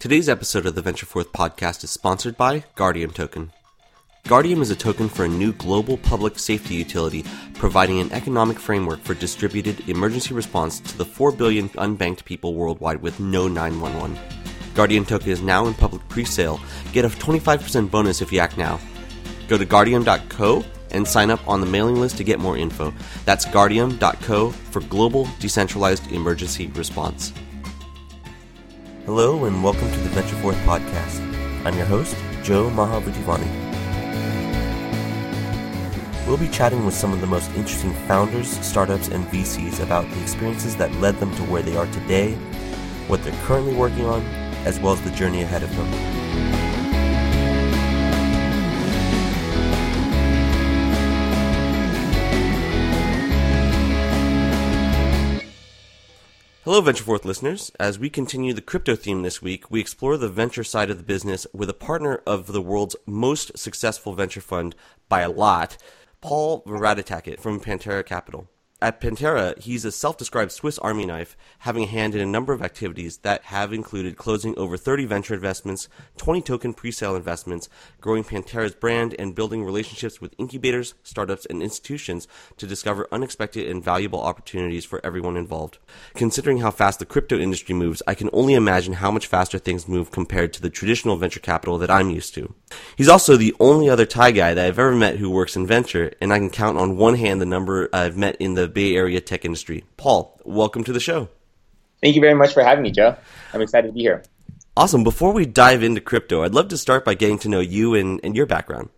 Today's episode of the Venture Forth podcast is sponsored by Guardium Token. Guardium is a token for a new global public safety utility providing an economic framework for distributed emergency response to the 4 billion unbanked people worldwide with no 911. Guardium Token is now in public pre sale. Get a 25% bonus if you act now. Go to guardium.co and sign up on the mailing list to get more info. That's guardium.co for global decentralized emergency response. Hello and welcome to the Venture Forth podcast. I'm your host, Joe Mahavudivani. We'll be chatting with some of the most interesting founders, startups, and VCs about the experiences that led them to where they are today, what they're currently working on, as well as the journey ahead of them. Hello, Venture Forth listeners. As we continue the crypto theme this week, we explore the venture side of the business with a partner of the world's most successful venture fund by a lot, Paul Veradittakit from Pantera Capital. At Pantera, he's a self described Swiss Army knife, having a hand in a number of activities that have included closing over 30 venture investments, 20 token pre sale investments, growing Pantera's brand, and building relationships with incubators, startups, and institutions to discover unexpected and valuable opportunities for everyone involved. Considering how fast the crypto industry moves, I can only imagine how much faster things move compared to the traditional venture capital that I'm used to. He's also the only other Thai guy that I've ever met who works in venture, and I can count on one hand the number I've met in the Bay Area tech industry. Paul, welcome to the show. Thank you very much for having me, Joe. I'm excited to be here. Awesome. Before we dive into crypto, I'd love to start by getting to know you and, and your background.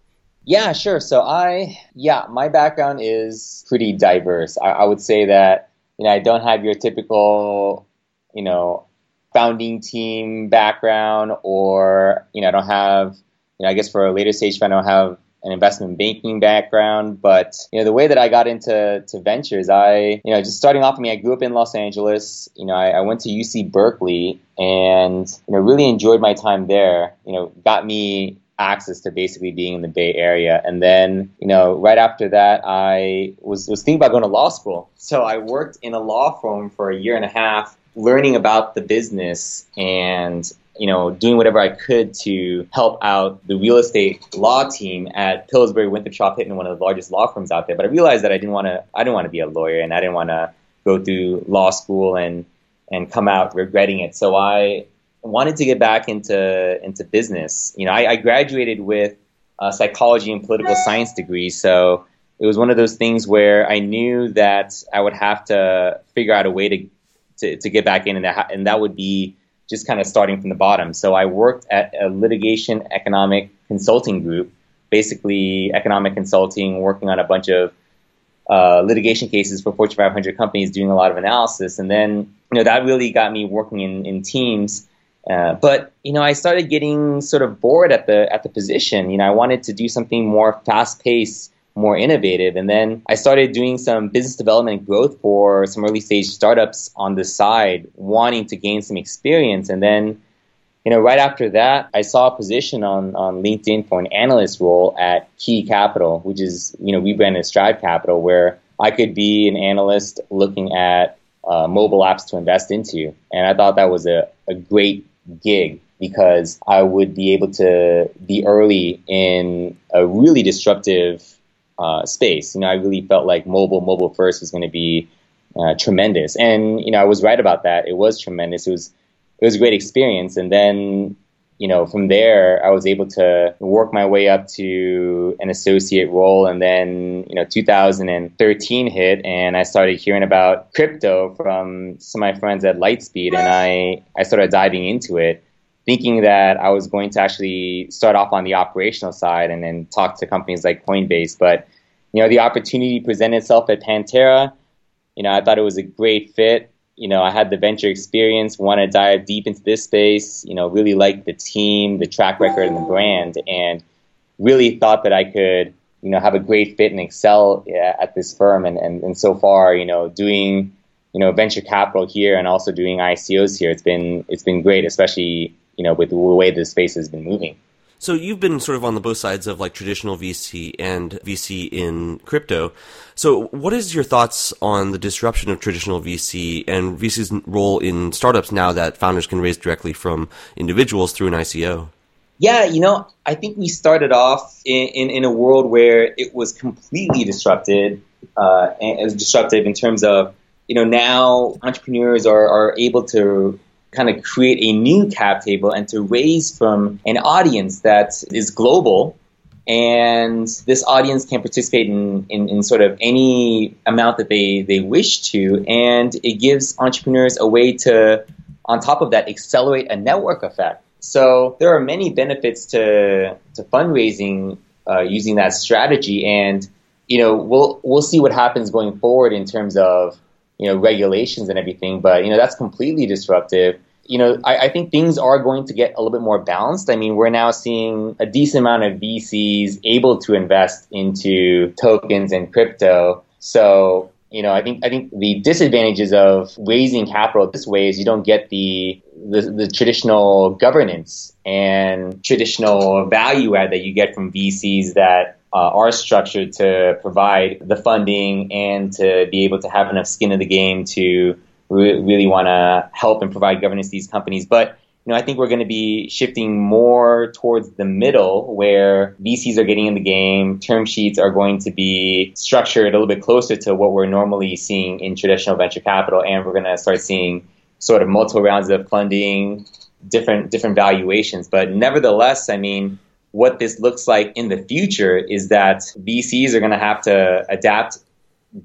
Yeah, sure. So I, yeah, my background is pretty diverse. I, I would say that, you know, I don't have your typical, you know, founding team background or, you know, I don't have, you know, I guess for a later stage fund, I don't have an investment banking background, but you know the way that I got into to ventures, I you know just starting off. I mean, I grew up in Los Angeles. You know, I, I went to UC Berkeley, and you know really enjoyed my time there. You know, got me access to basically being in the Bay Area. And then, you know, right after that, I was, was thinking about going to law school. So I worked in a law firm for a year and a half, learning about the business and you know, doing whatever I could to help out the real estate law team at Pillsbury Winthrop Shaw one of the largest law firms out there. But I realized that I didn't want to. I didn't want to be a lawyer, and I didn't want to go through law school and and come out regretting it. So I wanted to get back into into business. You know, I, I graduated with a psychology and political science degree, so it was one of those things where I knew that I would have to figure out a way to to, to get back in, and that and that would be just kind of starting from the bottom. So I worked at a litigation economic consulting group, basically economic consulting, working on a bunch of uh, litigation cases for Fortune 500 companies, doing a lot of analysis, and then you know that really got me working in, in teams. Uh, but you know, I started getting sort of bored at the at the position. You know, I wanted to do something more fast paced more innovative. And then I started doing some business development growth for some early stage startups on the side, wanting to gain some experience. And then, you know, right after that, I saw a position on, on LinkedIn for an analyst role at Key Capital, which is, you know, rebranded Strive Capital, where I could be an analyst looking at uh, mobile apps to invest into. And I thought that was a, a great gig because I would be able to be early in a really disruptive uh, space. You know, I really felt like mobile, mobile first was going to be uh, tremendous, and you know, I was right about that. It was tremendous. It was it was a great experience, and then you know, from there, I was able to work my way up to an associate role. And then, you know, 2013 hit and I started hearing about crypto from some of my friends at Lightspeed. And I, I started diving into it, thinking that I was going to actually start off on the operational side and then talk to companies like Coinbase. But you know, the opportunity presented itself at Pantera. You know, I thought it was a great fit. You know, I had the venture experience, want to dive deep into this space. You know, really liked the team, the track record, and the brand, and really thought that I could, you know, have a great fit and excel at this firm. And, and, and so far, you know, doing, you know, venture capital here and also doing ICOs here, it's been it's been great, especially you know with the way the space has been moving. So you've been sort of on the both sides of like traditional VC and VC in crypto. So what is your thoughts on the disruption of traditional VC and VC's role in startups now that founders can raise directly from individuals through an ICO? Yeah, you know, I think we started off in, in, in a world where it was completely disrupted, uh, and disruptive in terms of, you know, now entrepreneurs are, are able to kind of create a new cap table and to raise from an audience that is global. And this audience can participate in, in, in, sort of any amount that they, they wish to. And it gives entrepreneurs a way to, on top of that, accelerate a network effect. So there are many benefits to, to fundraising uh, using that strategy. And, you know, we'll, we'll see what happens going forward in terms of you know regulations and everything. But you know that's completely disruptive. You know, I, I, think things are going to get a little bit more balanced. I mean, we're now seeing a decent amount of VCs able to invest into tokens and crypto. So, you know, I think I think the disadvantages of raising capital this way is you don't get the the, the traditional governance and traditional value add that you get from VCs that uh, are structured to provide the funding and to be able to have enough skin in the game to re- really want to help and provide governance to these companies. But you know, I think we're going to be shifting more towards the middle where VCs are getting in the game. Term sheets are going to be structured a little bit closer to what we're normally seeing in traditional venture capital. And we're going to start seeing sort of multiple rounds of funding, different, different valuations. But nevertheless, I mean, what this looks like in the future is that VCs are going to have to adapt,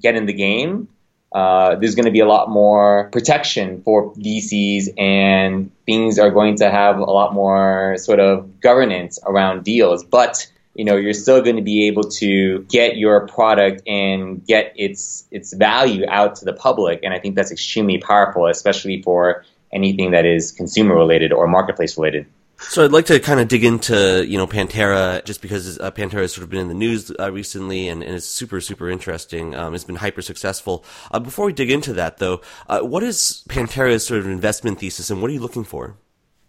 get in the game. Uh, there's going to be a lot more protection for VCs, and things are going to have a lot more sort of governance around deals. But you know, you're still going to be able to get your product and get its its value out to the public, and I think that's extremely powerful, especially for anything that is consumer related or marketplace related. So I'd like to kind of dig into you know Pantera just because uh, Pantera has sort of been in the news uh, recently and, and it's super super interesting. Um, it's been hyper successful. Uh, before we dig into that though, uh, what is Pantera's sort of investment thesis and what are you looking for?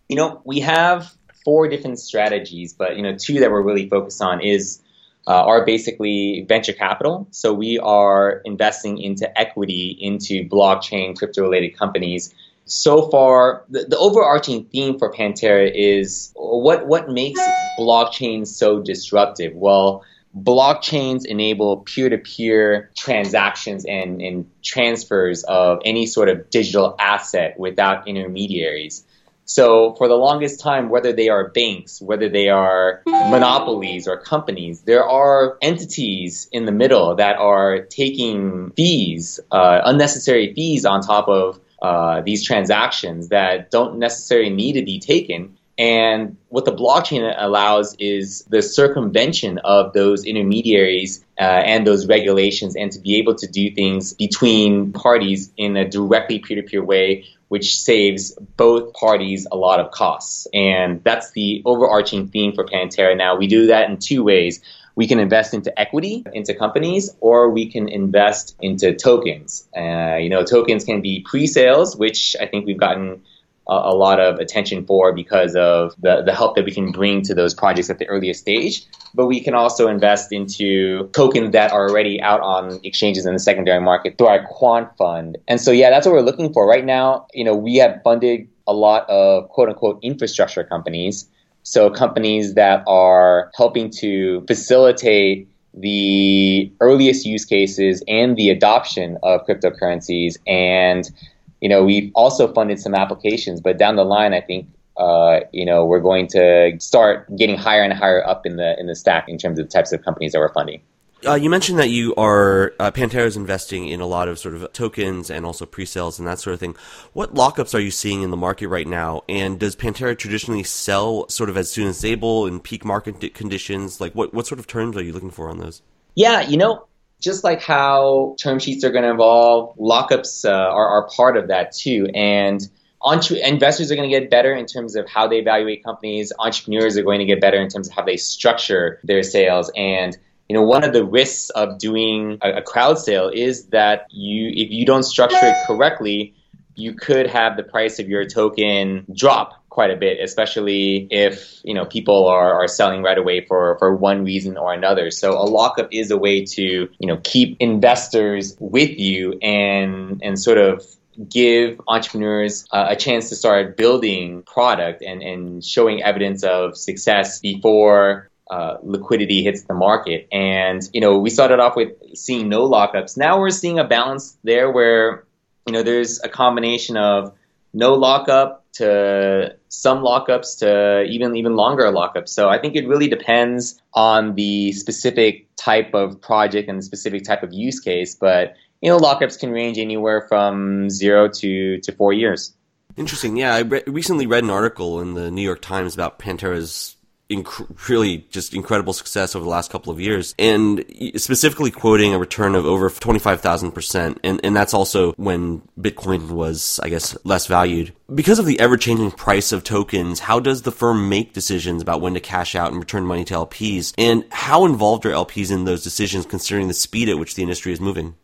You know, we have four different strategies, but you know two that we're really focused on is uh, are basically venture capital. So we are investing into equity into blockchain crypto related companies so far, the, the, overarching theme for Pantera is what what makes blockchain so disruptive? Well, blockchains enable peer-to-peer transactions and, and transfers of any sort of digital asset without intermediaries. So for the longest time, whether they are banks, whether they are monopolies or companies, there are entities in the middle that are taking fees, uh, unnecessary fees on top of uh, these transactions that don't necessarily need to be taken. And what the blockchain allows is the circumvention of those intermediaries uh, and those regulations, and to be able to do things between parties in a directly peer to peer way, which saves both parties a lot of costs. And that's the overarching theme for Pantera now. We do that in two ways we can invest into equity into companies or we can invest into tokens. Uh, you know, tokens can be pre-sales, which I think we've gotten a, a, lot of attention for because of the, the help that we can bring to those projects at the earliest stage. But we can also invest into tokens that are already out on exchanges in the secondary market through our quant fund. And so, yeah, that's what we're looking for right now. You know, we have funded a lot of quote unquote infrastructure companies so companies that are helping to facilitate the earliest use cases and the adoption of cryptocurrencies. And, you know, we've also funded some applications, but down the line, I think uh, you know, we're going to start getting higher and higher up in the in the stack in terms of the types of companies that we're funding. Uh, you mentioned that you are uh, Pantera is investing in a lot of sort of tokens and also pre-sales and that sort of thing. What lockups are you seeing in the market right now? And does Pantera traditionally sell sort of as soon as able in peak market conditions? Like what what sort of terms are you looking for on those? Yeah, you know, just like how term sheets are going to evolve, lockups uh, are, are part of that too. And entre- investors are going to get better in terms of how they evaluate companies. Entrepreneurs are going to get better in terms of how they structure their sales and you know, one of the risks of doing a, a crowd sale is that you, if you don't structure it correctly, you could have the price of your token drop quite a bit, especially if you know people are, are selling right away for, for one reason or another. So a lockup is a way to you know keep investors with you and and sort of give entrepreneurs uh, a chance to start building product and, and showing evidence of success before uh, liquidity hits the market. And, you know, we started off with seeing no lockups. Now we're seeing a balance there where, you know, there's a combination of no lockup to some lockups to even even longer lockups. So I think it really depends on the specific type of project and the specific type of use case. But you know, lockups can range anywhere from zero to to four years. Interesting. Yeah, I re- recently read an article in the New York Times about Pantera's inc- really just incredible success over the last couple of years, and specifically quoting a return of over twenty five thousand percent, and and that's also when Bitcoin was, I guess, less valued. Because of the ever changing price of tokens, how does the firm make decisions about when to cash out and return money to LPs, and how involved are LPs in those decisions, considering the speed at which the industry is moving?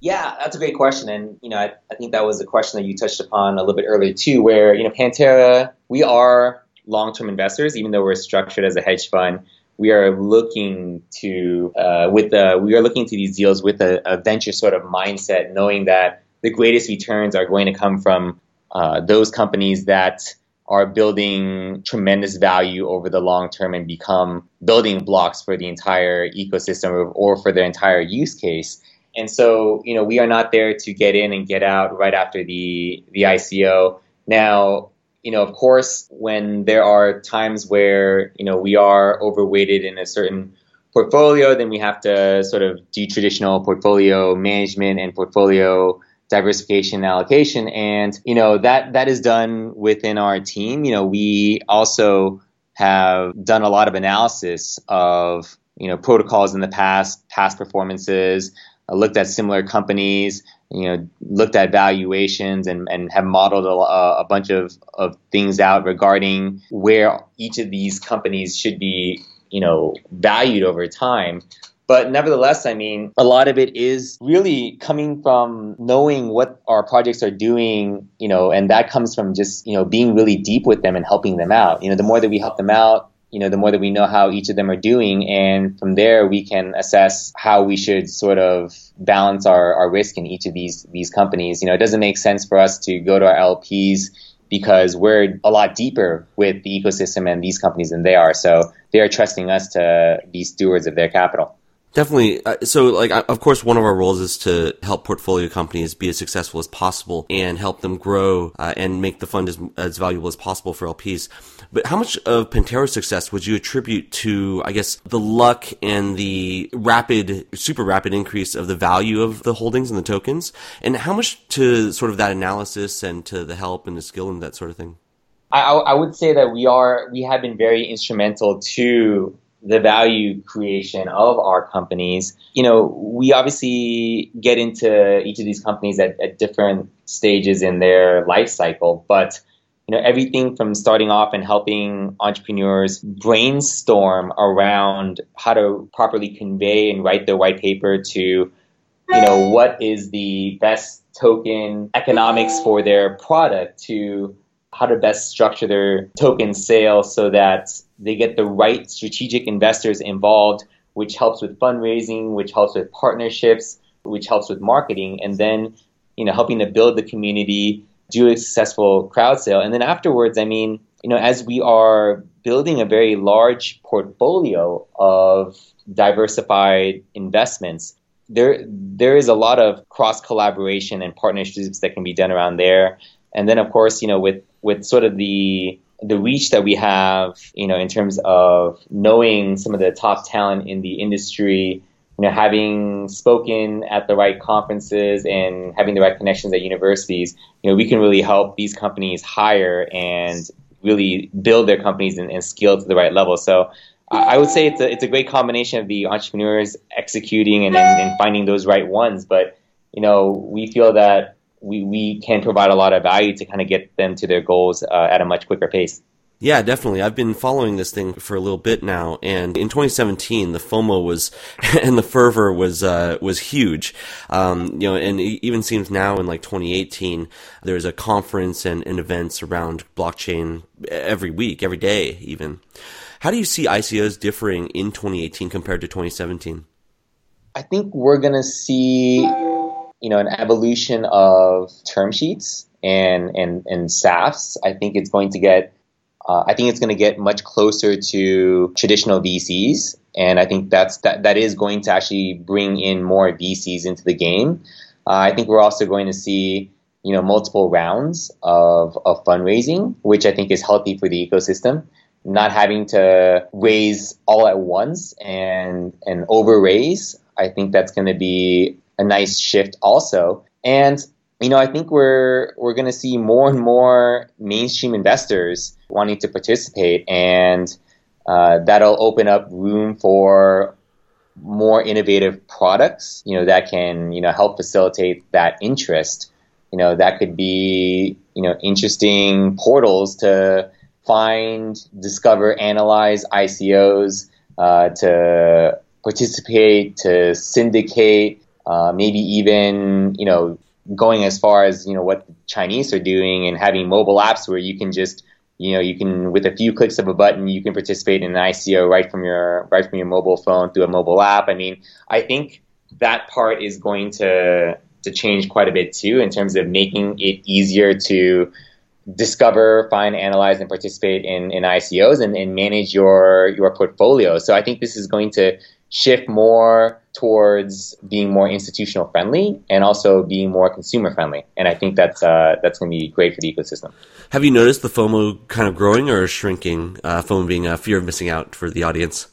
Yeah, that's a great question, and you know, I, I think that was a question that you touched upon a little bit earlier too, where you know, Pantera, we are long-term investors, even though we're structured as a hedge fund. We are looking to uh, with the we are looking to these deals with a, a, venture sort of mindset, knowing that the greatest returns are going to come from uh, those companies that are building tremendous value over the long term and become building blocks for the entire ecosystem or, or for their entire use case. And so, you know, we are not there to get in and get out right after the the ICO. Now, you know, of course, when there are times where, you know, we are overweighted in a certain portfolio, then we have to sort of do traditional portfolio management and portfolio diversification and allocation. And, you know, that, that is done within our team. You know, we also have done a lot of analysis of, you know, protocols in the past, past performances, looked at similar companies, you know, looked at valuations and, and have modeled a, a bunch of, of things out regarding where each of these companies should be, you know, valued over time. But nevertheless, I mean, a lot of it is really coming from knowing what our projects are doing, you know, and that comes from just, you know, being really deep with them and helping them out. You know, the more that we help them out, you know, the more that we know how each of them are doing, and from there we can assess how we should sort of balance our, our risk in each of these these companies. You know, it doesn't make sense for us to go to our LPs because we're a lot deeper with the ecosystem and these companies than they are. So they are trusting us to be stewards of their capital. Definitely. Uh, so, like, of course, one of our roles is to help portfolio companies be as successful as possible and help them grow uh, and make the fund as, as valuable as possible for LPs. But how much of Pantera's success would you attribute to, I guess, the luck and the rapid, super rapid increase of the value of the holdings and the tokens? And how much to sort of that analysis and to the help and the skill and that sort of thing? I, I would say that we are, we have been very instrumental to the value creation of our companies. You know, we obviously get into each of these companies at, at different stages in their life cycle, but you know everything from starting off and helping entrepreneurs brainstorm around how to properly convey and write the white paper to you know what is the best token economics for their product to how to best structure their token sale so that they get the right strategic investors involved, which helps with fundraising, which helps with partnerships, which helps with marketing, and then you know helping to build the community, do a successful crowd sale, and then afterwards, I mean, you know, as we are building a very large portfolio of diversified investments, there there is a lot of cross collaboration and partnerships that can be done around there. And then, of course, you know, with with sort of the the reach that we have, you know, in terms of knowing some of the top talent in the industry, you know, having spoken at the right conferences and having the right connections at universities, you know, we can really help these companies hire and really build their companies and, and scale to the right level. So I would say it's a, it's a great combination of the entrepreneurs executing and, and, and finding those right ones. But, you know, we feel that we, we can provide a lot of value to kind of get them to their goals uh, at a much quicker pace. Yeah, definitely. I've been following this thing for a little bit now, and in 2017, the FOMO was and the fervor was uh, was huge. Um, you know, and it even seems now in like 2018, there's a conference and, and events around blockchain every week, every day, even. How do you see ICOs differing in 2018 compared to 2017? I think we're going to see, you know, an evolution of term sheets and and and SAFTs. I think it's going to get uh, I think it's going to get much closer to traditional VCs, and I think that's that that is going to actually bring in more VCs into the game. Uh, I think we're also going to see you know multiple rounds of of fundraising, which I think is healthy for the ecosystem. Not having to raise all at once and and over raise, I think that's going to be a nice shift also. And you know, I think we're we're going to see more and more mainstream investors wanting to participate, and uh, that'll open up room for more innovative products. You know, that can you know help facilitate that interest. You know, that could be you know interesting portals to find, discover, analyze ICOs, uh, to participate, to syndicate, uh, maybe even you know going as far as you know what the Chinese are doing and having mobile apps where you can just you know you can with a few clicks of a button you can participate in an ICO right from your right from your mobile phone through a mobile app. I mean, I think that part is going to to change quite a bit too in terms of making it easier to discover, find, analyze, and participate in, in ICOs and, and manage your your portfolio. So I think this is going to shift more towards being more institutional friendly and also being more consumer friendly. And I think that's uh, that's going to be great for the ecosystem. Have you noticed the FOMO kind of growing or shrinking? Uh, FOMO being a fear of missing out for the audience.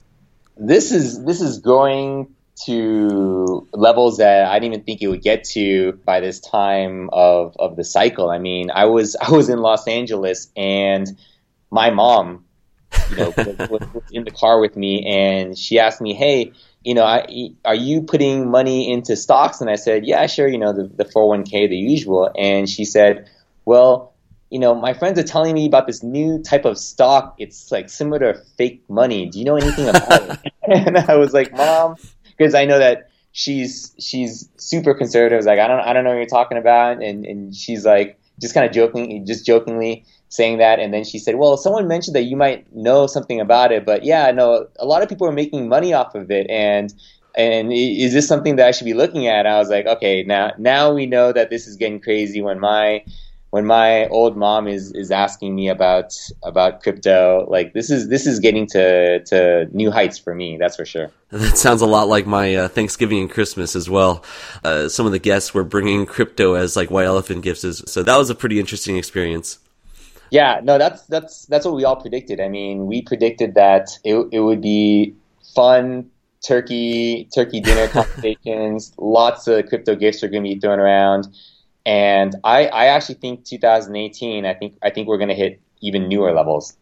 This is this is growing to levels that I didn't even think it would get to by this time of, of the cycle. I mean, I was I was in Los Angeles and my mom you know, was, was, in the car with me, and she asked me, "Hey, you know, I, are you putting money into stocks?" And I said, "Yeah, sure. You know, the the 401k, the usual." And she said, "Well." You know, my friends are telling me about this new type of stock. It's like similar to fake money. Do you know anything about it? and I was like, Mom, because I know that she's she's super conservative. Like I don't I don't know what you're talking about, and and she's like just kind of joking, just jokingly saying that, and then she said, "Well, someone mentioned that you might know something about it, but yeah, no, a lot of people are making money off of it, and and is this something that I should be looking at?" I was like, "Okay, now now we know that this is getting crazy when my when my old mom is is asking me about about crypto. Like this is this is getting to to new heights for me that's for sure. That sounds a lot like my uh, thanksgiving and christmas as well. Uh, some of the guests were bringing crypto as like white elephant gifts so that was a pretty interesting experience yeah, no, that's that's that's what we all predicted. I mean, we predicted that it it would be fun turkey turkey dinner conversations. lots of crypto gifts are going to be thrown around, and I I actually think 2018. I think I think we're going to hit even newer levels.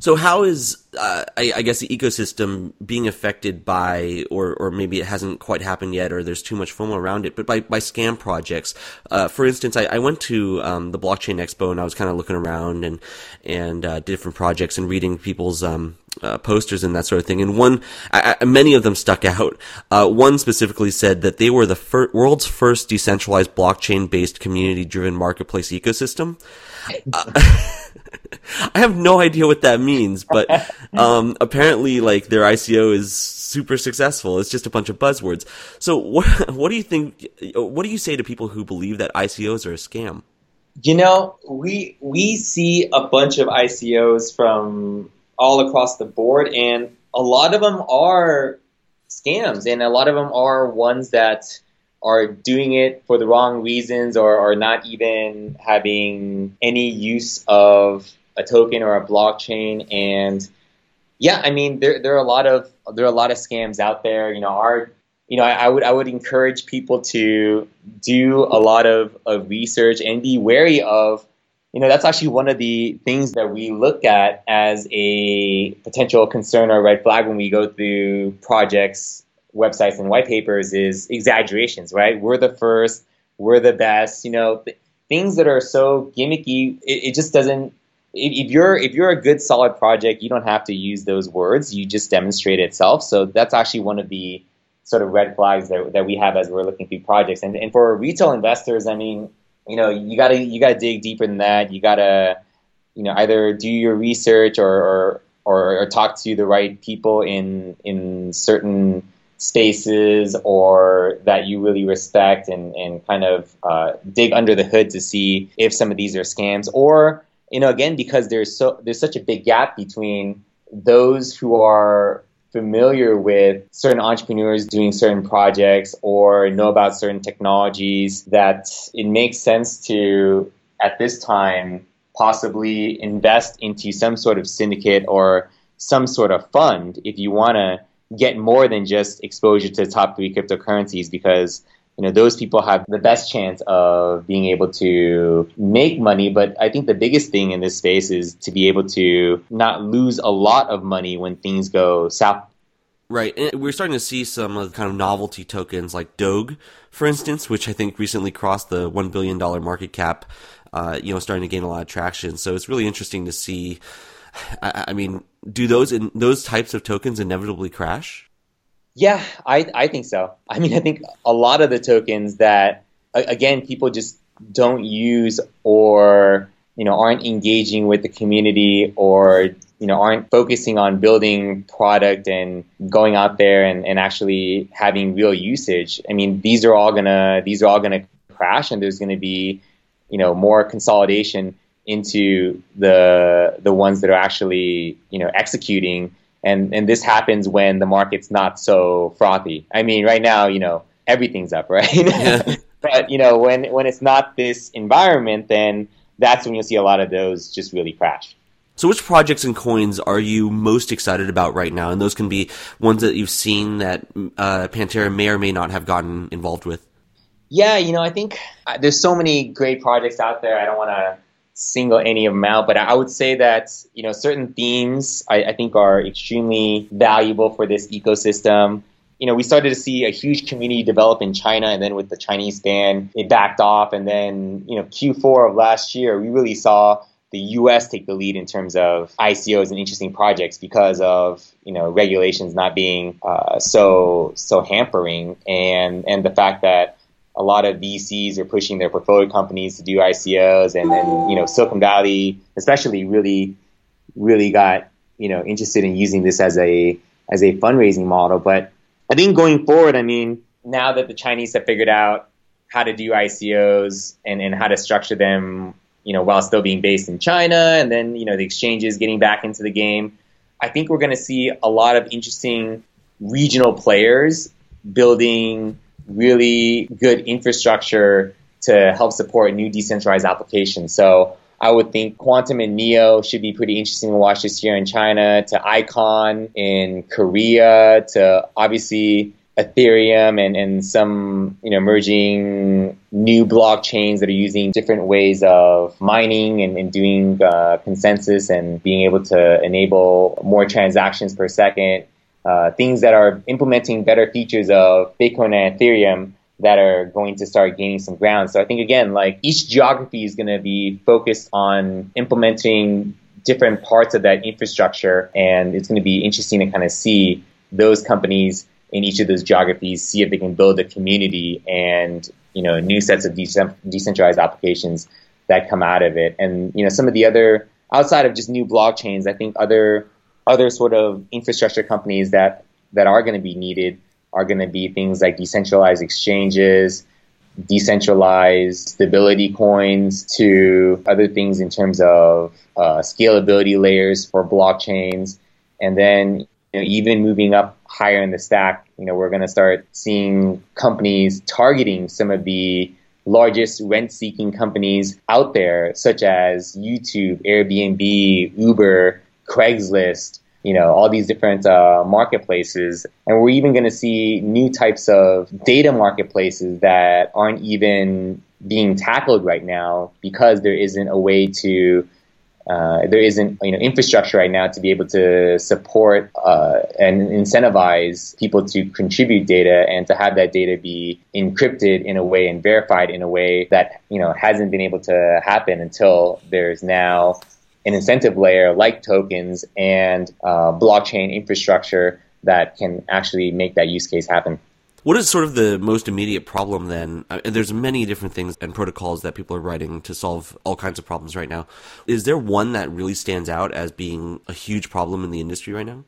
So how is uh, I, I, guess the ecosystem being affected by, or or maybe it hasn't quite happened yet, or there's too much FOMO around it, but by, by scam projects. Uh, for instance, I, I went to um, the blockchain expo and I was kind of looking around and and uh, different projects and reading people's um, uh, posters and that sort of thing. And one, I, I, many of them stuck out. Uh, one specifically said that they were the fir- world's first decentralized blockchain-based community-driven marketplace ecosystem. Uh, I have no idea what that means, but um, apparently, like their ICO is super successful. It's just a bunch of buzzwords. So, what what do you think? What do you say to people who believe that ICOs are a scam? You know, we we see a bunch of ICOs from all across the board, and a lot of them are scams, and a lot of them are ones that are doing it for the wrong reasons or are not even having any use of a token or a blockchain and yeah i mean there, there are a lot of there are a lot of scams out there you know our you know I, I would i would encourage people to do a lot of, of research and be wary of you know that's actually one of the things that we look at as a potential concern or red flag when we go through projects websites and white papers is exaggerations, right? We're the first, we're the best, you know, th- things that are so gimmicky, it, it, just doesn't if, if you're if you're a good solid project, you don't have to use those words. You just demonstrate it itself. So that's actually one of the sort of red flags that, that we have as we're looking through projects. And, and for retail investors, I mean, you know, you gotta you gotta dig deeper than that. You gotta, you know, either do your research or or, or, or talk to the right people in in certain spaces or that you really respect and, and kind of uh, dig under the hood to see if some of these are scams or you know again because there's so there's such a big gap between those who are familiar with certain entrepreneurs doing certain projects or know about certain technologies that it makes sense to at this time possibly invest into some sort of syndicate or some sort of fund if you want to get more than just exposure to the top three cryptocurrencies because you know those people have the best chance of being able to make money but i think the biggest thing in this space is to be able to not lose a lot of money when things go south Right, and we're starting to see some of the kind of novelty tokens like Doge, for instance, which I think recently crossed the one billion dollar market cap. Uh, you know, starting to gain a lot of traction. So it's really interesting to see. I, I mean, do those in, those types of tokens inevitably crash? Yeah, I I think so. I mean, I think a lot of the tokens that again people just don't use or you know aren't engaging with the community or you know aren't focusing on building product and going out there and, and actually having real usage i mean these are all gonna these are all gonna crash and there's gonna be you know more consolidation into the the ones that are actually you know executing and and this happens when the market's not so frothy i mean right now you know everything's up right yeah. but you know when when it's not this environment then that's when you'll see a lot of those just really crash so, which projects and coins are you most excited about right now? And those can be ones that you've seen that uh, Pantera may or may not have gotten involved with. Yeah, you know, I think uh, there's so many great projects out there. I don't want to single any of them out, but I would say that you know certain themes I, I think are extremely valuable for this ecosystem you know, we started to see a huge community develop in China, and then with the Chinese ban, it backed off. And then, you know, Q4 of last year, we really saw the U.S. take the lead in terms of ICOs and interesting projects because of you know regulations not being uh, so so hampering, and and the fact that a lot of VCs are pushing their portfolio companies to do ICOs, and then you know Silicon Valley, especially, really really got you know interested in using this as a as a fundraising model. But I think going forward, I mean, now that the Chinese have figured out how to do ICOs and, and how to structure them you know, while still being based in China, and then you know the exchanges getting back into the game. I think we're going to see a lot of interesting regional players building really good infrastructure to help support new decentralized applications. So I would think Qtum and Neo should be pretty interesting to watch this year in China, to Icon in Korea, to obviously Ethereum and, and some you know emerging new blockchains that are using different ways of mining and, and doing uh, consensus and being able to enable more transactions per second. Uh, things that are implementing better features of Bitcoin and Ethereum that are going to start gaining some ground. So I think again, like each geography is going to be focused on implementing different parts of that infrastructure, and it's going to be interesting to kind of see those companies in each of those geographies, see if they can build a community and you know new sets of decentralized applications that come out of it. And you know some of the other outside of just new blockchains, I think other other sort of infrastructure companies that that are going to be needed are going to be things like decentralized exchanges, decentralized stability coins, to other things in terms of uh, scalability layers for blockchains, and then you know, even moving up higher in the stack, you know, we're going to start seeing companies targeting some of the largest rent-seeking companies out there, such as YouTube, Airbnb, Uber, Craigslist, you know, all these different uh, marketplaces. And we're even going to see new types of data marketplaces that aren't even being tackled right now because there isn't a way to uh, there isn't you know infrastructure right now to be able to support uh, and incentivize people to contribute data and to have that data be encrypted in a way and verified in a way that you know hasn't been able to happen until there's now an incentive layer like tokens and uh, blockchain infrastructure that can actually make that use case happen. What is sort of the most immediate problem then? Uh, there's many different things and protocols that people are writing to solve all kinds of problems right now. Is there one that really stands out as being a huge problem in the industry right now?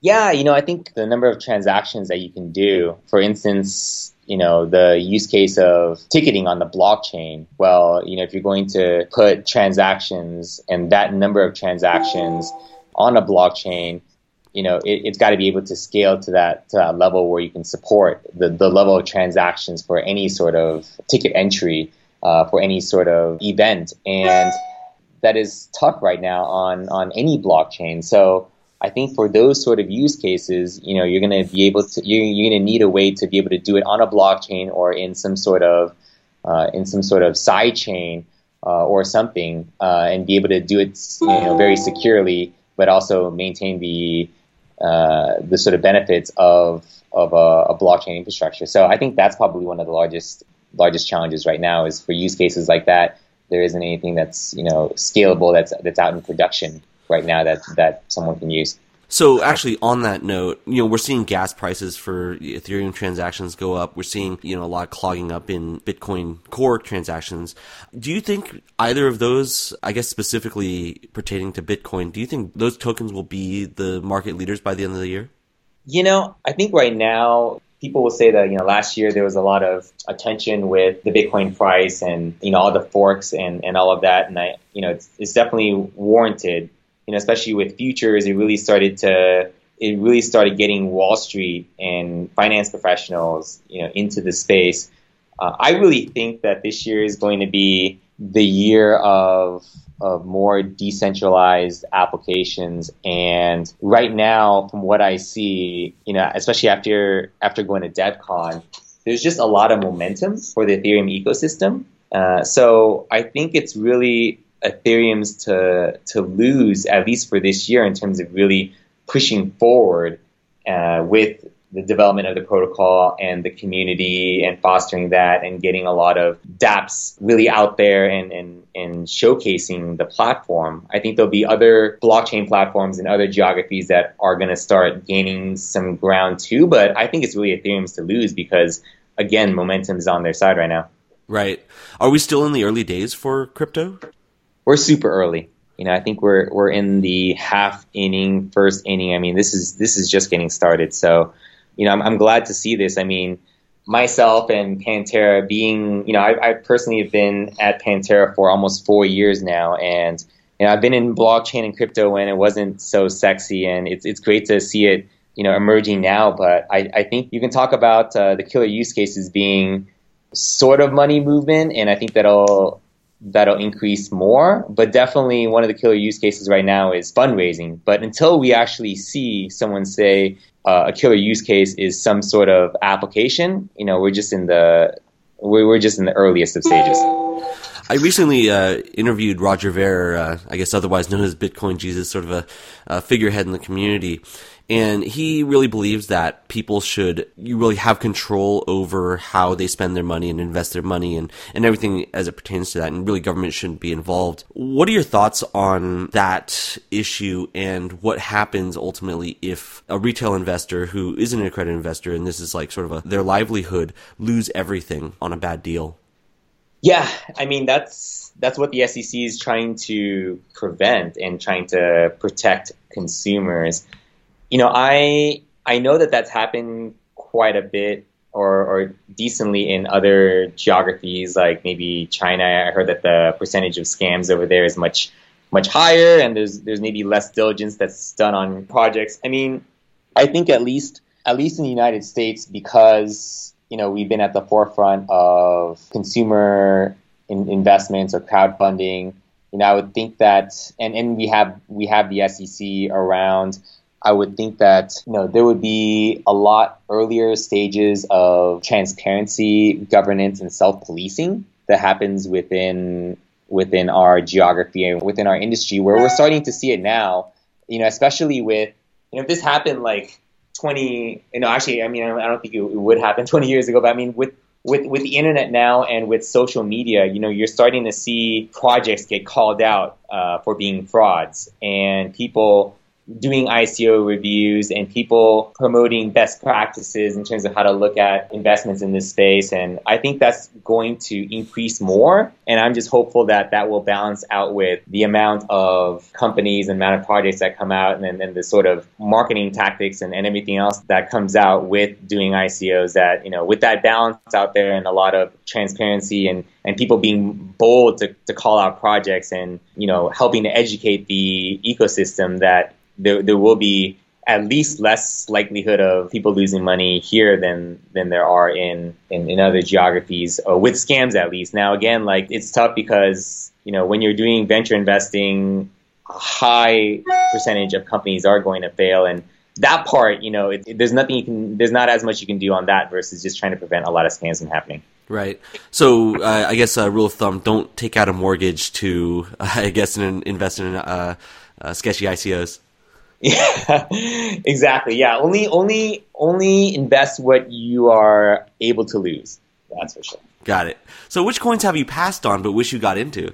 Yeah, you know, I think the number of transactions that you can do, for instance, you know, the use case of ticketing on the blockchain. Well, you know, if you're going to put transactions and that number of transactions on a blockchain, you know, it, has got to be able to scale to that to that level where you can support the, the level of transactions for any sort of ticket entry uh, for any sort of event, and that is tough right now on on any blockchain. So I think for those sort of use cases, you know, you're going to be able to you're, you're going to need a way to be able to do it on a blockchain or in some sort of uh, in some sort of side chain uh, or something, uh, and be able to do it you know very securely, but also maintain the uh, the sort of benefits of of a, a, blockchain infrastructure. So I think that's probably one of the largest largest challenges right now is for use cases like that. There isn't anything that's you know scalable that's that's out in production right now that that someone can use. So actually, on that note, you know, we're seeing gas prices for Ethereum transactions go up. We're seeing, you know, a lot of clogging up in Bitcoin Core transactions. Do you think either of those, I guess specifically pertaining to Bitcoin, do you think those tokens will be the market leaders by the end of the year? You know, I think right now people will say that you know last year there was a lot of attention with the Bitcoin price and you know all the forks and, and all of that, and I you know it's, it's definitely warranted you know, especially with futures, it really started to it really started getting Wall Street and finance professionals, you know, into the space. Uh, I really think that this year is going to be the year of of more decentralized applications. And right now, from what I see, you know, especially after after going to DevCon, there's just a lot of momentum for the Ethereum ecosystem. Uh, so I think it's really Ethereum's to to lose at least for this year in terms of really pushing forward uh, with the development of the protocol and the community and fostering that and getting a lot of dApps really out there and, and, and showcasing the platform. I think there'll be other blockchain platforms and other geographies that are going to start gaining some ground too, but I think it's really Ethereum's to lose because, again, momentum is on their side right now. Right. Are we still in the early days for crypto? We're super early. You know, I think we're we're in the half inning, first inning. I mean, this is this is just getting started. So, you know, I'm, I'm glad to see this. I mean, myself and Pantera being, you know, I, I personally have been at Pantera for almost four years now, and you know, I've been in blockchain and crypto when it wasn't so sexy, and it's it's great to see it, you know, emerging now. But I, I think you can talk about uh, the killer use cases being sort of money movement, and I think that'll that'll increase more. But definitely one of the killer use cases right now is fundraising. But until we actually see someone say uh, a killer use case is some sort of application, you know, we're just in the we're, just in the earliest of stages. I recently uh, interviewed Roger Ver, uh, I guess otherwise known as Bitcoin Jesus, sort of a, a figurehead in the community and he really believes that people should you really have control over how they spend their money and invest their money and, and everything as it pertains to that. And really government shouldn't be involved. What are your thoughts on that issue and what happens ultimately if a retail investor who isn't an accredited investor and this is like sort of a, their livelihood lose everything on a bad deal? Yeah i mean that's that's what the sec is trying to prevent and trying to protect consumers you know, I I know that that's happened quite a bit or, or decently in other geographies, like maybe China. I heard that the percentage of scams over there is much much higher, and there's there's maybe less diligence that's done on projects. I mean, I think at least at least in the United States, because you know we've been at the forefront of consumer in, investments or crowdfunding. You know, I would think that, and, and we have we have the SEC around I would think that you know there would be a lot earlier stages of transparency, governance, and self-policing that happens within within our geography and within our industry, where we're starting to see it now. You know, especially with you know if this happened like 20, you know, actually, I mean, I don't think it would happen 20 years ago, but I mean, with with with the internet now and with social media, you know, you're starting to see projects get called out uh, for being frauds, and people doing ICO reviews and people promoting best practices in terms of how to look at investments in this space. And I think that's going to increase more. And I'm just hopeful that that will balance out with the amount of companies and amount of projects that come out and then the sort of marketing tactics and, and everything else that comes out with doing ICOs that, you know, with that balance out there and a lot of transparency and, and people being bold to, to call out projects and, you know, helping to educate the ecosystem that there, there will be at least less likelihood of people losing money here than than there are in in, in other geographies or with scams at least. Now again, like it's tough because you know when you're doing venture investing, a high percentage of companies are going to fail and that part, you know, it, it, there's nothing you can, there's not as much you can do on that versus just trying to prevent a lot of scams from happening. Right. So uh, I guess a rule of thumb: don't take out a mortgage to, uh, I guess, in, invest in uh, uh sketchy ICOs. Yeah, exactly. Yeah, only only only invest what you are able to lose. That's for sure. Got it. So, which coins have you passed on but wish you got into?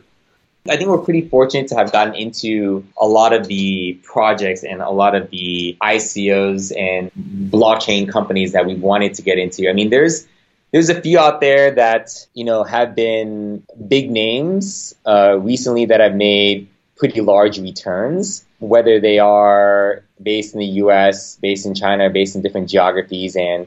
I think we're pretty fortunate to have gotten into a lot of the projects and a lot of the ICOs and blockchain companies that we wanted to get into. I mean, there's there's a few out there that you know have been big names uh, recently that have made pretty large returns, whether they are based in the US, based in China, based in different geographies. And,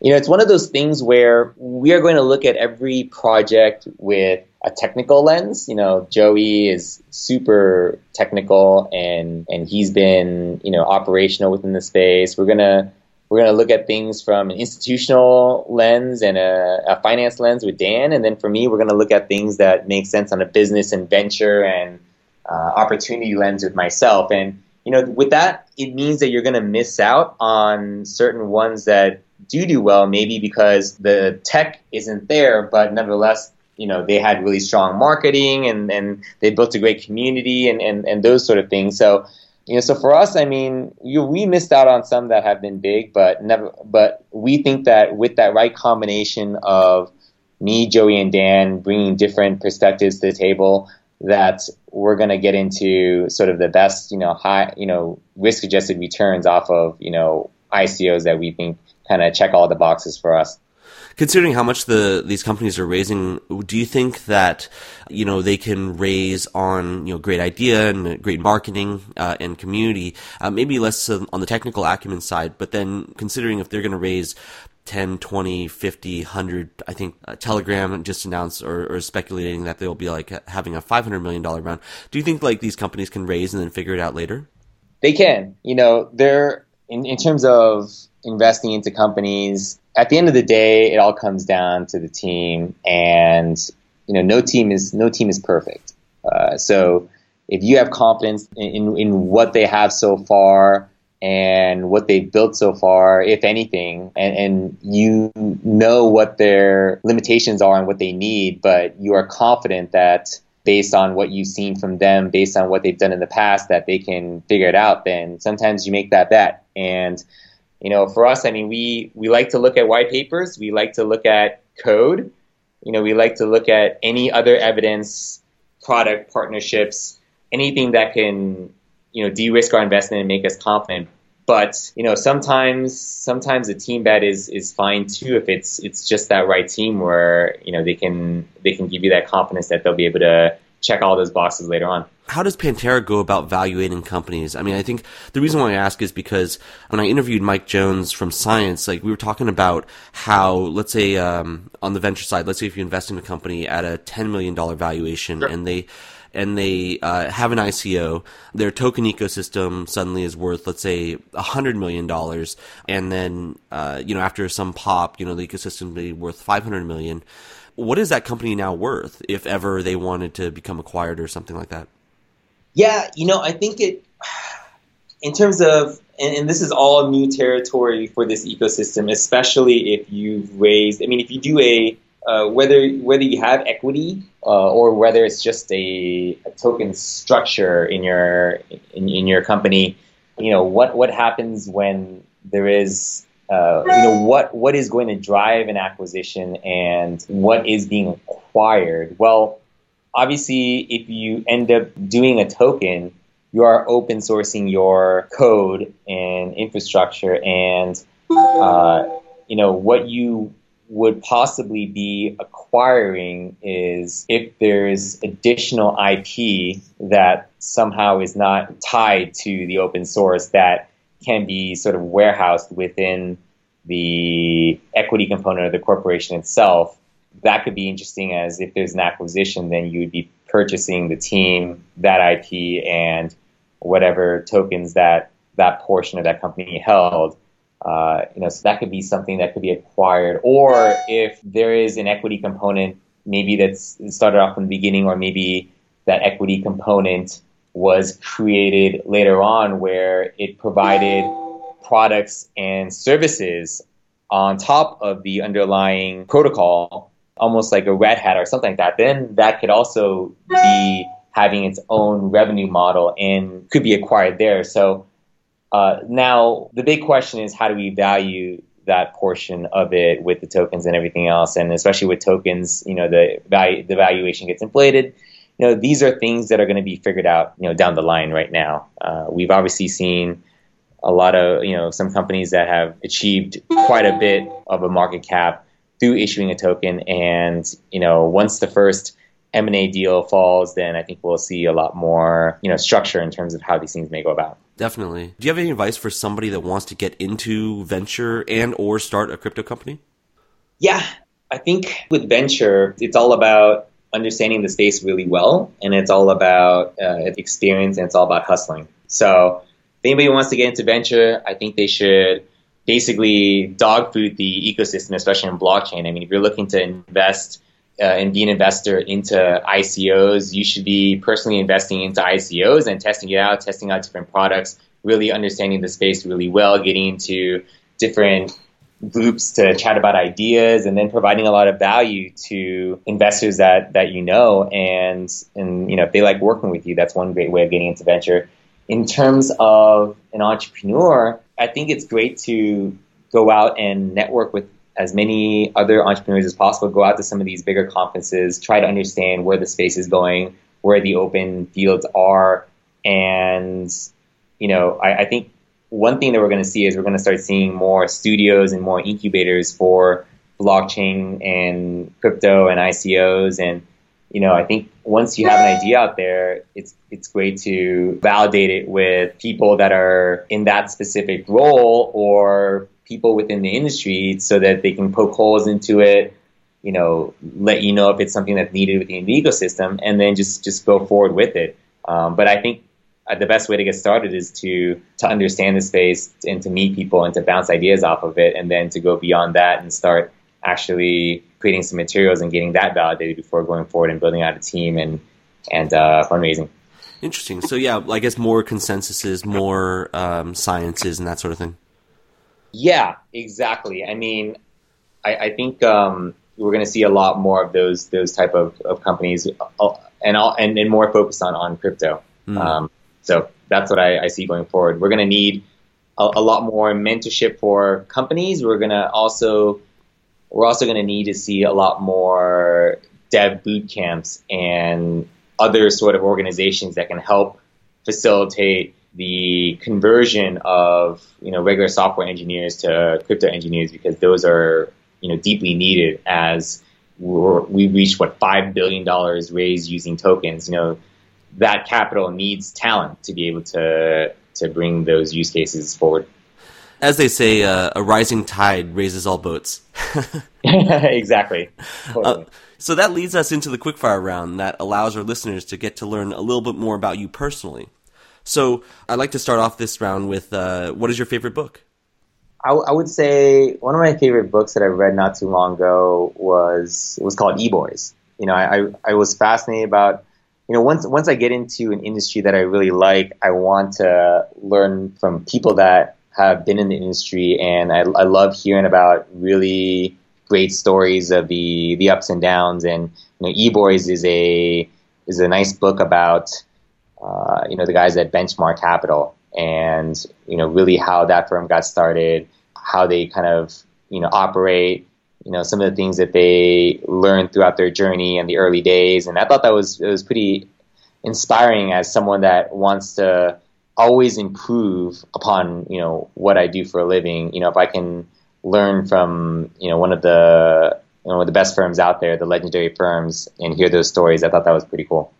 you know, it's one of those things where we are going to look at every project with a technical lens. You know, Joey is super technical and, and he's been, you know, operational within the space. We're going to, we're going to look at things from an institutional lens and a, a, finance lens with Dan. And then for me, we're going to look at things that make sense on a business and venture and uh, opportunity lens with myself. And you know, with that, it means that you're going to miss out on certain ones that do do well, maybe because the tech isn't there, but nevertheless, you know, they had really strong marketing and, and they built a great community and, and, and those sort of things. So, you know, so for us, I mean, you, we missed out on some that have been big, but never, but we think that with that right combination of me, Joey, and Dan bringing different perspectives to the table, that we're going to get into sort of the best, you know, high, you know, risk adjusted returns off of, you know, ICOs that we think kind of check all the boxes for us. Considering how much the these companies are raising, do you think that you know they can raise on you know great idea and great marketing uh, and community, uh, maybe less on the technical acumen side, but then considering if they're going to raise 10, 20, 50, 100. I think uh, Telegram just announced or, or speculating that they'll be like having a $500 million round. Do you think like these companies can raise and then figure it out later? They can. You know, they're in, in terms of investing into companies, at the end of the day, it all comes down to the team and, you know, no team is, no team is perfect. Uh, so if you have confidence in, in, in what they have so far, and what they've built so far, if anything, and, and, you know what their limitations are and what they need, but you are confident that based on what you've seen from them, based on what they've done in the past, that they can figure it out, then sometimes you make that bet. And, you know, for us, I mean, we, we like to look at white papers, we like to look at code, you know, we like to look at any other evidence, product partnerships, anything that can you know de-risk our investment and make us confident. But you know sometimes sometimes a team bet is is fine too if it's it's just that right team where you know they can they can give you that confidence that they'll be able to check all those boxes later on. How does Pantera go about valuating companies? I mean, I think the reason why I ask is because when I interviewed Mike Jones from Science, like we were talking about how, let's say, um, on the venture side, let's say if you invest in a company at a $10 million valuation sure. and they and they uh, have an ICO, their token ecosystem suddenly is worth, let's say, hundred million dollars, and then uh, you know after some pop, you know the ecosystem be worth five hundred million. What is that company now worth if ever they wanted to become acquired or something like that? Yeah, you know, I think it in terms of and, and, this is all new territory for this ecosystem, especially if you've raised. I mean, if you do a uh, whether whether you have equity uh, or whether it's just a, a, token structure in your in, in your company, you know what what happens when there is uh, you know what what is going to drive an acquisition and what is being acquired. Well, obviously, if you end up doing a token, you are open sourcing your code and infrastructure, and uh, you know what you would possibly be acquiring is if there's additional IP that somehow is not tied to the open source that can be sort of warehoused within the equity component of the corporation itself. That could be interesting as if there's an acquisition, then you would be purchasing the team, that IP, and whatever tokens that that portion of that company held. Uh, you know, so that could be something that could be acquired. Or if there is an equity component, maybe that's started off from the beginning, or maybe that equity component was created later on where it provided products and services on top of the underlying protocol, almost like a red hat or something like that, then that could also be having its own revenue model and could be acquired there. So uh, now the big question is how do we value that portion of it with the tokens and everything else, and especially with tokens, you know, the value the valuation gets inflated you know, these are things that are going to be figured out, you know, down the line right now. Uh, we've obviously seen a lot of, you know, some companies that have achieved quite a bit of a market cap through issuing a token. And, you know, once the first M&A deal falls, then I think we'll see a lot more, you know, structure in terms of how these things may go about. Definitely. Do you have any advice for somebody that wants to get into venture and or start a crypto company? Yeah, I think with venture, it's all about understanding the space really well, and it's all about uh, experience and it's all about hustling. So, if anybody wants to get into venture, I think they should basically dog food the ecosystem, especially in blockchain. I mean, if you're looking to invest uh, and be an investor into ICOs, you should be personally investing into ICOs and testing it out, testing out different products, really understanding the space really well, getting into different groups to chat about ideas and then providing a lot of value to investors that, that you know. And and you know if they like working with you that's one great way of getting into venture. In terms of an entrepreneur i think it's great to go out and network with as many other entrepreneurs as possible go out to some of these bigger conferences try to understand where the space is going where the open fields are and you know I, I think one thing that we're going to see is we're going to start seeing more studios and more incubators for blockchain and crypto and ICOs. And, you know, I think once you have an idea out there, it's, it's great to validate it with people that are in that specific role or people within the industry so that they can poke holes into it, you know, let you know if it's something that's needed within the ecosystem and then just, just go forward with it. Um, but I think uh, the best way to get started is to to understand the space and to meet people and to bounce ideas off of it, and then to go beyond that and start actually creating some materials and getting that validated before going forward and building out a team and and uh, fundraising. Interesting. So yeah, I guess more consensuses, more um, sciences, and that sort of thing. Yeah, exactly. I mean, I, I think um, we're going to see a lot more of those those type of, of companies, uh, and all, and, and more focused on on crypto. Mm. Um, so that's what I, I see going forward. We're going to need a, a, lot more mentorship for companies. We're going to also we're also going to need to see a lot more dev boot camps and other sort of organizations that can help facilitate the conversion of you know regular software engineers to crypto engineers because those are you know deeply needed as we reached what five billion dollars raised using tokens. You know that capital needs talent to be able to to bring those use cases forward. As they say, uh, a rising tide raises all boats. exactly. Totally. Uh, so that leads us into the quickfire round that allows our listeners to get to learn a little bit more about you personally. So I'd like to start off this round with uh, what is your favorite book? I, I, would say one of my favorite books that I read not too long ago was was called E Boys. You know, I, I, I was fascinated about you know, once once I get into an industry that I really like, I want to learn from people that have been in the industry, and I, I love hearing about really great stories of the the ups and downs. And you know, E Boys is a is a nice book about uh, you know the guys at Benchmark Capital, and you know really how that firm got started, how they kind of you know operate, you know some of the things that they learned throughout their journey and the early days, and I thought that was it was pretty inspiring as someone that wants to always improve upon you know what I do for a living. You know if I can learn from you know one of the you know, one of the best firms out there, the legendary firms, and hear those stories. I thought that was pretty cool.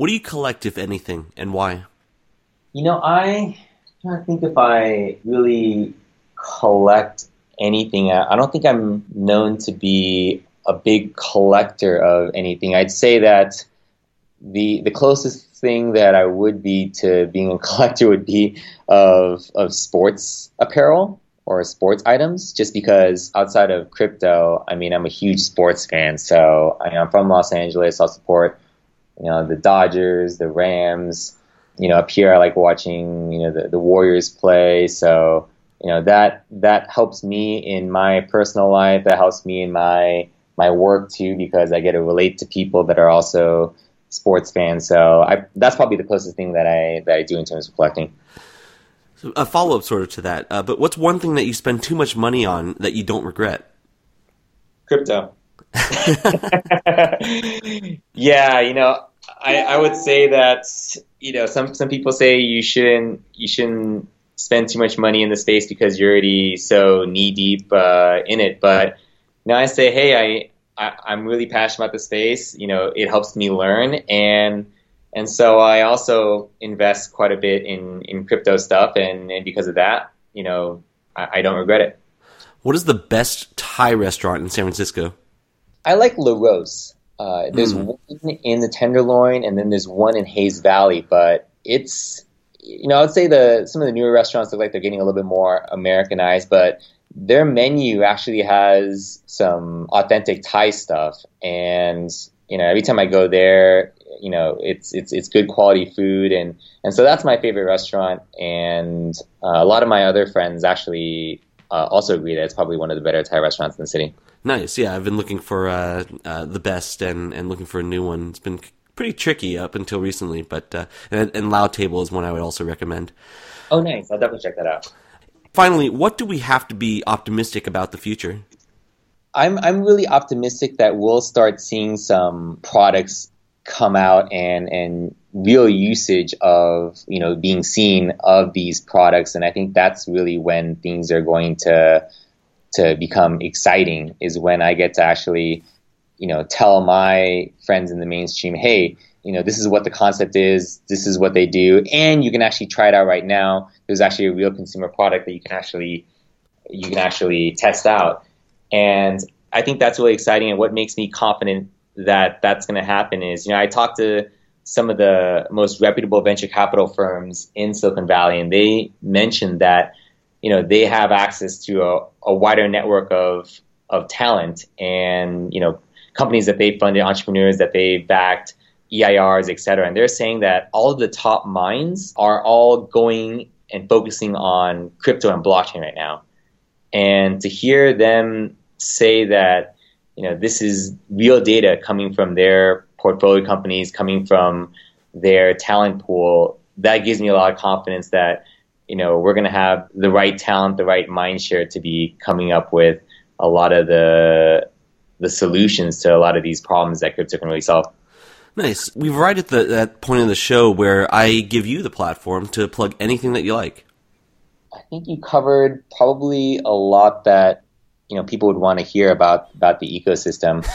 What do you collect, if anything, and why? You know, I to think if I really collect anything. I don't think I'm known to be a big collector of anything. I'd say that the the closest thing that I would be to being a collector would be of of sports apparel or sports items just because outside of crypto, I mean, I'm a huge sports fan. So I am from Los Angeles. I'll support, you know, the Dodgers, the Rams. You know, up here I like watching, you know, the, the Warriors play. So, you know, that that helps me in my personal life. That helps me in my my work too because I get to relate to people that are also sports fans. So I, that's probably the closest thing that I that I do in terms of collecting a follow up sort of to that. Uh, but what's one thing that you spend too much money on that you don't regret? Crypto. yeah, you know, I, I would say that you know some some people say you shouldn't you shouldn't spend too much money in the space because you're already so knee deep uh, in it. But now I say, hey, I, I I'm really passionate about the space. You know, it helps me learn and and so I also invest quite a bit in, in crypto stuff, and, and because of that, you know, I, I, don't regret it. What is the best Thai restaurant in San Francisco? I like Lers Ros. Uh, there's mm. one in the Tenderloin, and then there's one in Hayes Valley, but it's you know I would say the some of the newer restaurants look like they're getting a little bit more Americanized, but their menu actually has some authentic Thai stuff, and you know every time I go there, you know it's it's it's good quality food and and so that's my favorite restaurant and uh, a lot of my other friends actually uh, also agree that it's probably one of the better Thai restaurants in the city. Nice, yeah. I've been looking for uh, uh the best and and looking for a new one. It's been pretty tricky up until recently, but uh, and, and Lao Table is one I would also recommend. Oh, nice! I'll definitely check that out. Finally, what do we have to be optimistic about the future? I'm I'm really optimistic that we'll start seeing some products come out and and real usage of you know being seen of these products and I think that's really when things are going to to become exciting is when I get to actually you know tell my friends in the mainstream hey you know this is what the concept is this is what they do and you can actually try it out right now. There's actually a real consumer product that you can actually you can actually test out. And I think that's really exciting and what makes me confident that that's going to happen is, you know, I talked to some of the most reputable venture capital firms in Silicon Valley, and they mentioned that, you know, they have access to a, a wider network of of talent and you know companies that they funded, entrepreneurs that they backed, EIRs, et cetera. And they're saying that all of the top minds are all going and focusing on crypto and blockchain right now. And to hear them say that you know, this is real data coming from their portfolio companies, coming from their talent pool. That gives me a lot of confidence that, you know, we're going to have the right talent, the right mind share to be coming up with a lot of the the solutions to a lot of these problems that crypto can really solve. Nice. We've arrived at the, that point in the show where I give you the platform to plug anything that you like. I think you covered probably a lot that you know people would want to hear about about the ecosystem.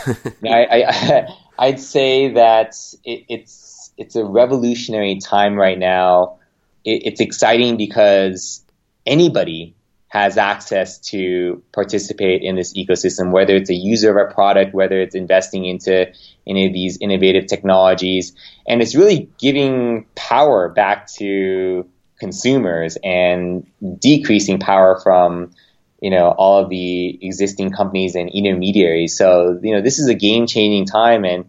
I, I would say that it, it's it's a revolutionary time right now. It, it's exciting because anybody has access to participate in this ecosystem, whether it's a user of a product, whether it's investing into any of these innovative technologies, and it's really giving power back to consumers and decreasing power from you know all of the existing companies and intermediaries. So you know this is a game changing time, and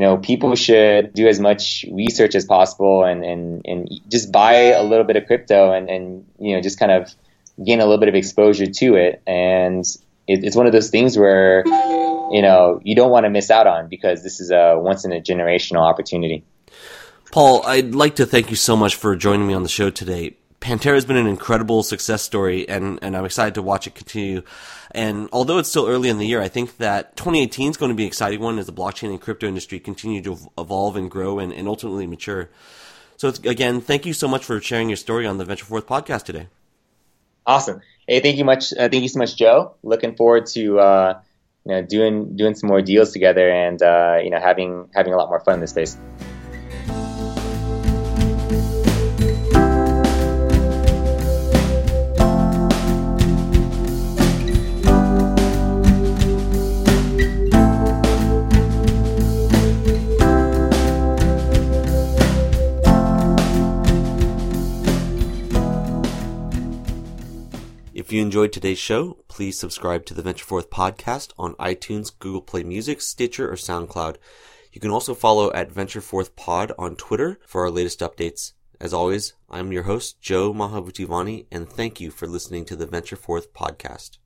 you know people should do as much research as possible and and and just buy a little bit of crypto and and you know just kind of gain a little bit of exposure to it. And it, it's one of those things where you know you don't want to miss out on because this is a once in a generational opportunity. Paul, I'd like to thank you so much for joining me on the show today Pantera has been an incredible success story, and, and I'm excited to watch it continue. And although it's still early in the year, I think that 2018 is going to be an exciting one as the blockchain and crypto industry continue to evolve and grow and, and ultimately mature. So again, thank you so much for sharing your story on the Venture Forth podcast today. Awesome. Hey, thank you much. Uh, thank you so much, Joe. Looking forward to uh, you know doing doing some more deals together and uh, you know having having a lot more fun in this space. If you enjoyed today's show, please subscribe to the Venture Forth podcast on iTunes, Google Play Music, Stitcher, or SoundCloud. You can also follow at Venture Forth Pod on Twitter for our latest updates. As always, I'm your host, Joe Mahabutivani, and thank you for listening to the Venture Forth podcast.